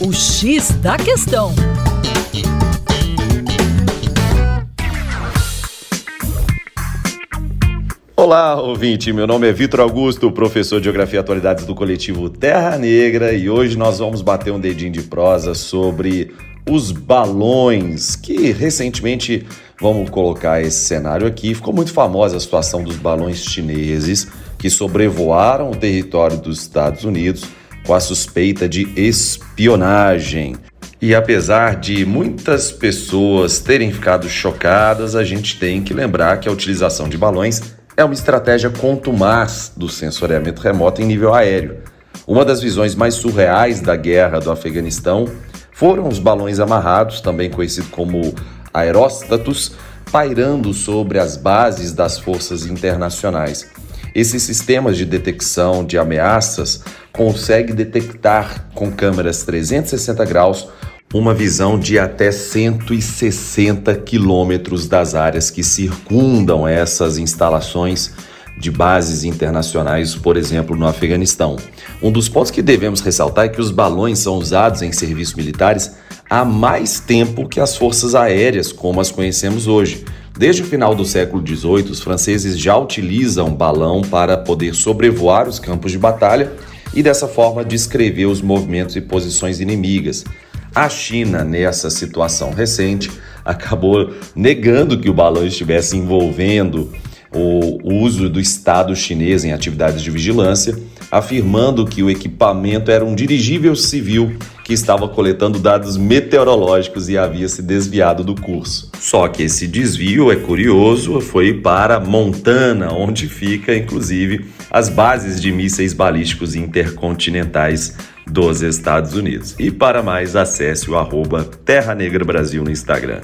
O X da Questão. Olá, ouvinte. Meu nome é Vitor Augusto, professor de Geografia e Atualidades do coletivo Terra Negra, e hoje nós vamos bater um dedinho de prosa sobre os balões, que recentemente, vamos colocar esse cenário aqui, ficou muito famosa a situação dos balões chineses que sobrevoaram o território dos Estados Unidos com a suspeita de espionagem. E apesar de muitas pessoas terem ficado chocadas, a gente tem que lembrar que a utilização de balões é uma estratégia contumaz do sensoriamento remoto em nível aéreo. Uma das visões mais surreais da guerra do Afeganistão foram os balões amarrados, também conhecido como aeróstatos, pairando sobre as bases das forças internacionais. Esses sistemas de detecção de ameaças conseguem detectar com câmeras 360 graus uma visão de até 160 quilômetros das áreas que circundam essas instalações de bases internacionais, por exemplo, no Afeganistão. Um dos pontos que devemos ressaltar é que os balões são usados em serviços militares há mais tempo que as forças aéreas, como as conhecemos hoje. Desde o final do século XVIII, os franceses já utilizam balão para poder sobrevoar os campos de batalha e dessa forma descrever os movimentos e posições inimigas. A China, nessa situação recente, acabou negando que o balão estivesse envolvendo o uso do Estado chinês em atividades de vigilância, afirmando que o equipamento era um dirigível civil que estava coletando dados meteorológicos e havia se desviado do curso. Só que esse desvio é curioso, foi para Montana, onde fica inclusive as bases de mísseis balísticos intercontinentais dos Estados Unidos. E para mais, acesse o arroba Terra Negra Brasil no Instagram.